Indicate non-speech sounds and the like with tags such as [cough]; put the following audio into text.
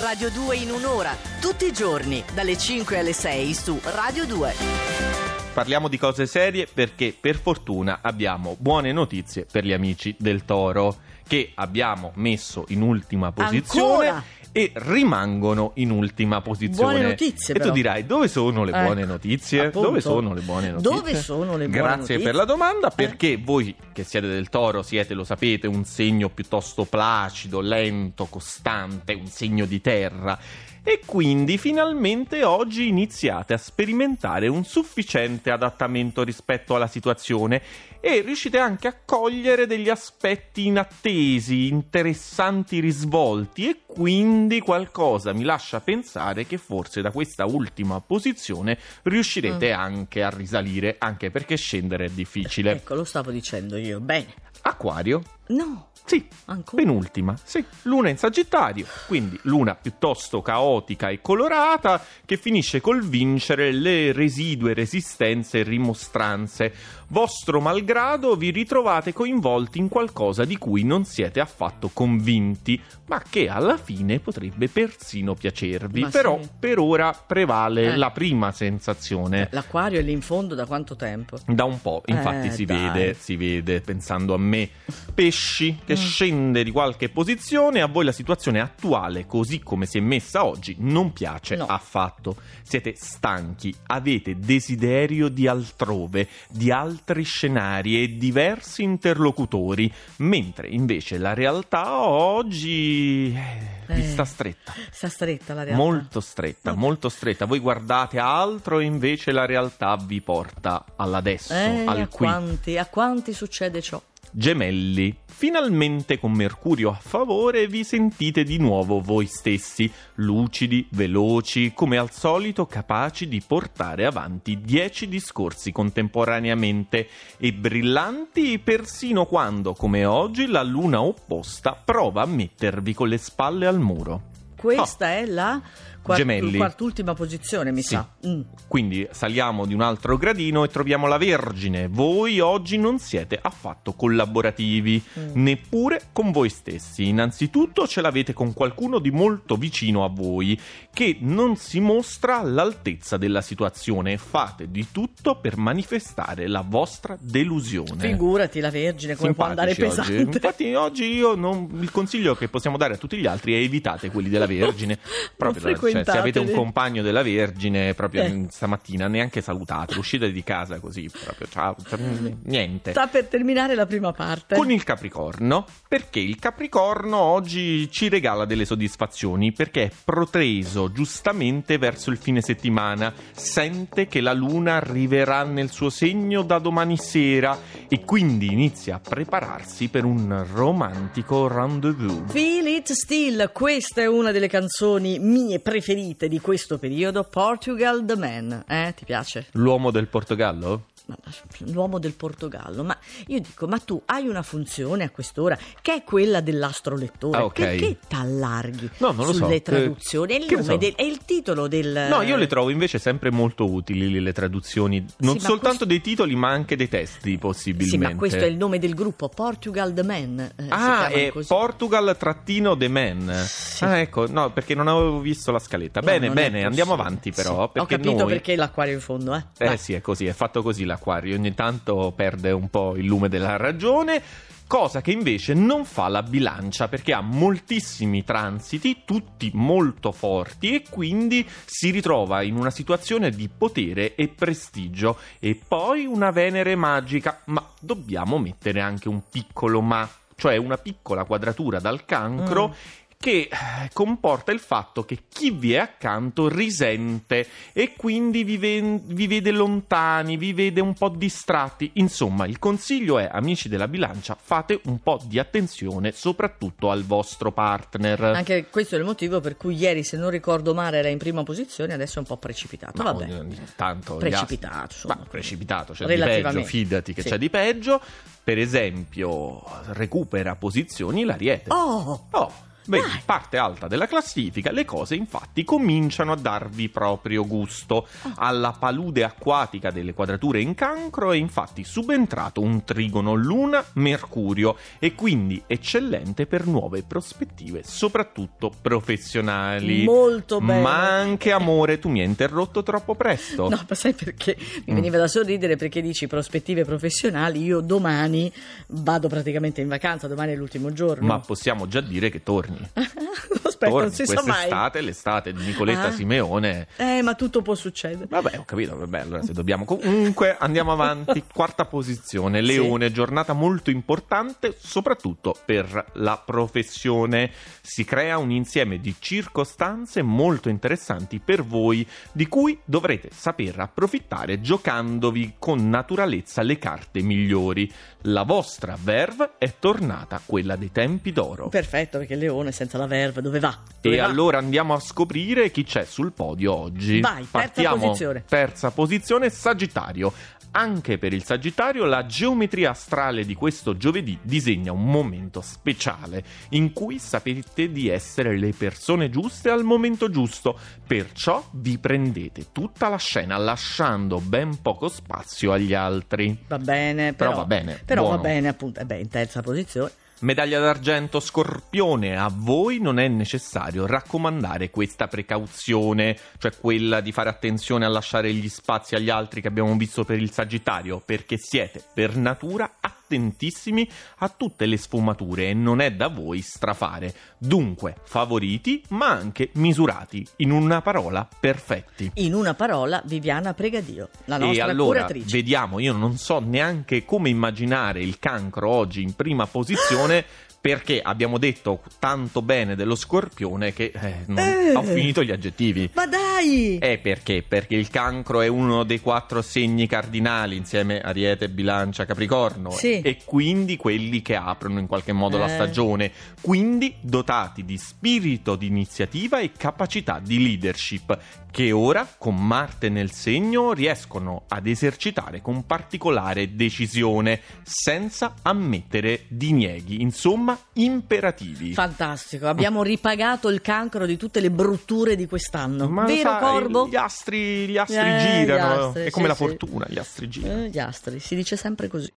Radio 2 in un'ora, tutti i giorni, dalle 5 alle 6 su Radio 2. Parliamo di cose serie perché per fortuna abbiamo buone notizie per gli amici del Toro che abbiamo messo in ultima posizione. Ancora? E rimangono in ultima posizione. Buone notizie, E tu però. dirai: dove sono le Ecco, buone notizie? appunto. Dove sono le buone notizie? Dove sono le buone Grazie notizie? per la domanda. Perché voi che siete del toro siete, lo sapete, un segno piuttosto placido, lento, costante, un segno di terra. E quindi finalmente oggi iniziate a sperimentare un sufficiente adattamento rispetto alla situazione e riuscite anche a cogliere degli aspetti inattesi, interessanti risvolti e quindi qualcosa mi lascia pensare che forse da questa ultima posizione riuscirete anche a risalire, anche perché scendere è difficile. Ecco, lo stavo dicendo io. Bene. Acquario? No, Sì, ancora. Penultima, sì, luna in Sagittario, quindi luna piuttosto caotica e colorata che finisce col vincere le residue resistenze e rimostranze. Vostro malgrado vi ritrovate coinvolti in qualcosa di cui non siete affatto convinti, ma che alla fine potrebbe persino piacervi. Ma Però sì. per ora prevale Eh. la prima sensazione. L'acquario è lì in fondo da quanto tempo? Da un po', infatti Eh, si vede, si vede pensando a me. Pesci che. Scende di qualche posizione, a voi la situazione attuale, così come si è messa oggi, non piace No. affatto. Siete stanchi, avete desiderio di altrove, di altri scenari e diversi interlocutori, mentre invece la realtà oggi eh, vi Eh. sta stretta. Sta stretta la realtà. Molto stretta, Vabbè. molto stretta. Voi guardate altro e invece la realtà vi porta all'adesso, Eh, al a qui. quanti, a quanti succede ciò? Gemelli, finalmente con Mercurio a favore vi sentite di nuovo voi stessi, lucidi, veloci, come al solito capaci di portare avanti dieci discorsi contemporaneamente e brillanti persino quando, come oggi, la luna opposta prova a mettervi con le spalle al muro. Questa è la quart- Gemelli. quart'ultima posizione, mi Sì. sa. Mm. Quindi saliamo di un altro gradino e troviamo la Vergine. Voi oggi non siete affatto collaborativi, Mm. neppure con voi stessi. Innanzitutto ce l'avete con qualcuno di molto vicino a voi, che non si mostra all'altezza della situazione e fate di tutto per manifestare la vostra delusione. Figurati la Vergine come può andare Simpatici oggi. pesante. Infatti oggi io non- il consiglio che possiamo dare a tutti gli altri è evitate quelli della Vergine. [laughs] Proprio, cioè, se avete un compagno della Vergine, proprio Eh. stamattina neanche salutate, uscite di casa così, proprio ciao, cioè, niente. Sta per terminare la prima parte. Con il Capricorno, perché il Capricorno oggi ci regala delle soddisfazioni, perché è proteso giustamente verso il fine settimana, sente che la luna arriverà nel suo segno da domani sera e quindi inizia a prepararsi per un romantico rendezvous. Feel It Still, questa è una delle canzoni mie preferite di questo periodo, Portugal the Man. Eh, ti piace? L'uomo del Portogallo? L'uomo del Portogallo, ma io dico, ma tu hai una funzione a quest'ora che è quella dell'astrolettore. Ah, ok. Perché t'allarghi No, non lo so. sulle Che- traduzioni? È il, so. del- è il titolo del. No, io le trovo invece sempre molto utili le traduzioni, non ma soltanto questo- dei titoli ma anche dei testi possibilmente. Sì, ma questo è il nome del gruppo, Portugal the Man. eh, Ah, è. Portugal trattino The Man. Sì. Ah, ecco, no, perché non avevo visto la scaletta. No, bene, bene, andiamo avanti però. Sì. Ho capito noi... perché l'acquario in fondo, eh. Eh Vai. sì, è così, è fatto così l'acquario. Ogni tanto perde un po' il lume della ragione. Cosa che invece non fa la bilancia perché ha moltissimi transiti, tutti molto forti e quindi si ritrova in una situazione di potere e prestigio. E poi una Venere magica, ma dobbiamo mettere anche un piccolo ma, cioè una piccola quadratura dal cancro Mm. Che eh, comporta il fatto che chi vi è accanto risente e quindi vi, ve- vi vede lontani, vi vede un po' distratti. Insomma, il consiglio è, amici della bilancia, fate un po' di attenzione soprattutto al vostro partner. Anche questo è il motivo per cui ieri, se non ricordo male, era in prima posizione, adesso è un po' precipitato. Ma Vabbè. ogni tanto Precipitato. Ma precipitato, c'è di peggio, fidati che Sì. c'è di peggio. Per esempio, recupera posizioni l'ariete. Oh! Oh, Beh, Dai. parte alta della classifica, le cose infatti cominciano a darvi proprio gusto. Oh. Alla palude acquatica delle quadrature in cancro è infatti subentrato un trigono Luna-Mercurio e quindi eccellente per nuove prospettive, soprattutto professionali. Molto bene. Ma anche amore, tu mi hai interrotto troppo presto. No, ma sai perché? Mi veniva da sorridere perché dici prospettive professionali. Io domani vado praticamente in vacanza, domani è l'ultimo giorno. Ma possiamo già dire che torni. [laughs] Aspetta, torni non si sa mai. quest'estate, l'estate di Nicoletta Ah. Simeone. Eh, ma tutto può succedere. Vabbè, ho capito, vabbè, allora se dobbiamo. Comunque andiamo avanti. [laughs] Quarta posizione, Leone, giornata molto importante, soprattutto per la professione. Si crea un insieme di circostanze molto interessanti per voi, di cui dovrete saper approfittare giocandovi con naturalezza le carte migliori. La vostra verve è tornata quella dei tempi d'oro. Perfetto, perché il leone senza la verve dove va? Dove E va? allora andiamo a scoprire chi c'è sul podio oggi. Vai, terza Partiamo. posizione. Terza posizione, Sagittario. Anche per il Sagittario la geometria astrale di questo giovedì disegna un momento speciale in cui sapete di essere le persone giuste al momento giusto, perciò vi prendete tutta la scena lasciando ben poco spazio agli altri. Va bene, Però però, va bene, Però va buono. bene, appunto. Eh beh, in terza posizione. Medaglia d'argento Scorpione, a voi non è necessario raccomandare questa precauzione, cioè quella di fare attenzione a lasciare gli spazi agli altri che abbiamo visto per il Sagittario, perché siete per natura attentissimi a tutte le sfumature e non è da voi strafare. Dunque, favoriti, ma anche misurati, in una parola, perfetti. In una parola, Viviana Pregadio, la E nostra allora curatrice. vediamo, io non so neanche come immaginare il cancro oggi in prima posizione. [laughs] Perché abbiamo detto tanto bene dello scorpione che eh, non- Eh. ho finito gli aggettivi. Ma dai! E perché? Perché il cancro è uno dei quattro segni cardinali insieme a Ariete, Bilancia, Capricorno Sì. e quindi quelli che aprono in qualche modo la Eh. stagione, quindi dotati di spirito di iniziativa e capacità di leadership che ora con Marte nel segno riescono ad esercitare con particolare decisione senza ammettere dinieghi, insomma imperativi. Fantastico, abbiamo ripagato il cancro di tutte le brutture di quest'anno. Ma Vero sai, Corvo? Gli astri, gli astri Eh, gli girano, astri, è come sì, la sì. fortuna, gli astri girano. Eh, gli astri, si dice sempre così.